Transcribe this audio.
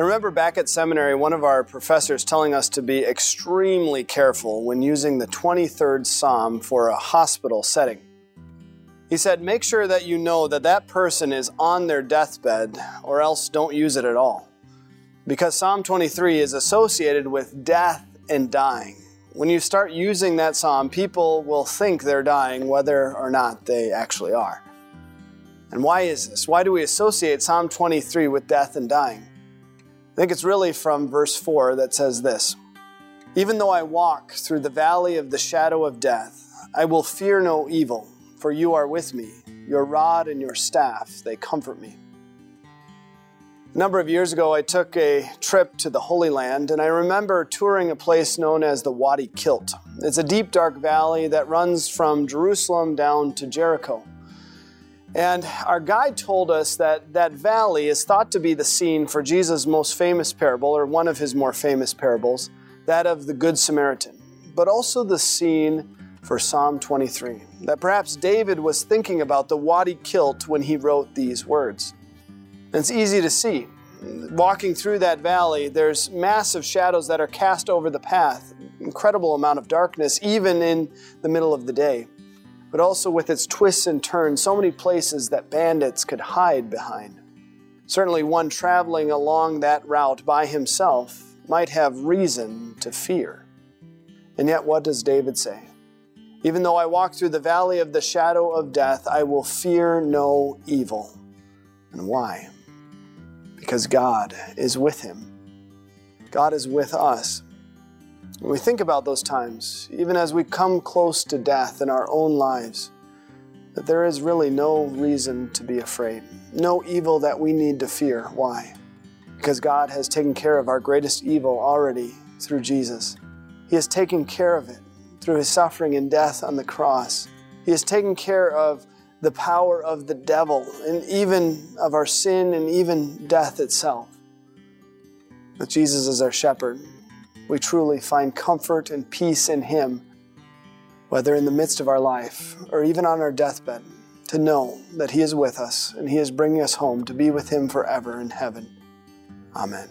I remember back at seminary, one of our professors telling us to be extremely careful when using the 23rd Psalm for a hospital setting. He said, Make sure that you know that that person is on their deathbed, or else don't use it at all. Because Psalm 23 is associated with death and dying. When you start using that psalm, people will think they're dying whether or not they actually are. And why is this? Why do we associate Psalm 23 with death and dying? I think it's really from verse 4 that says this Even though I walk through the valley of the shadow of death, I will fear no evil, for you are with me. Your rod and your staff, they comfort me. A number of years ago, I took a trip to the Holy Land, and I remember touring a place known as the Wadi Kilt. It's a deep, dark valley that runs from Jerusalem down to Jericho. And our guide told us that that valley is thought to be the scene for Jesus' most famous parable, or one of his more famous parables, that of the Good Samaritan, but also the scene for Psalm 23. That perhaps David was thinking about the Wadi Kilt when he wrote these words. And it's easy to see. Walking through that valley, there's massive shadows that are cast over the path, incredible amount of darkness, even in the middle of the day. But also with its twists and turns, so many places that bandits could hide behind. Certainly, one traveling along that route by himself might have reason to fear. And yet, what does David say? Even though I walk through the valley of the shadow of death, I will fear no evil. And why? because God is with him. God is with us. When we think about those times, even as we come close to death in our own lives, that there is really no reason to be afraid, no evil that we need to fear. Why? Because God has taken care of our greatest evil already through Jesus. He has taken care of it through his suffering and death on the cross. He has taken care of the power of the devil and even of our sin and even death itself. But Jesus is our shepherd. We truly find comfort and peace in Him, whether in the midst of our life or even on our deathbed, to know that He is with us and He is bringing us home to be with Him forever in heaven. Amen.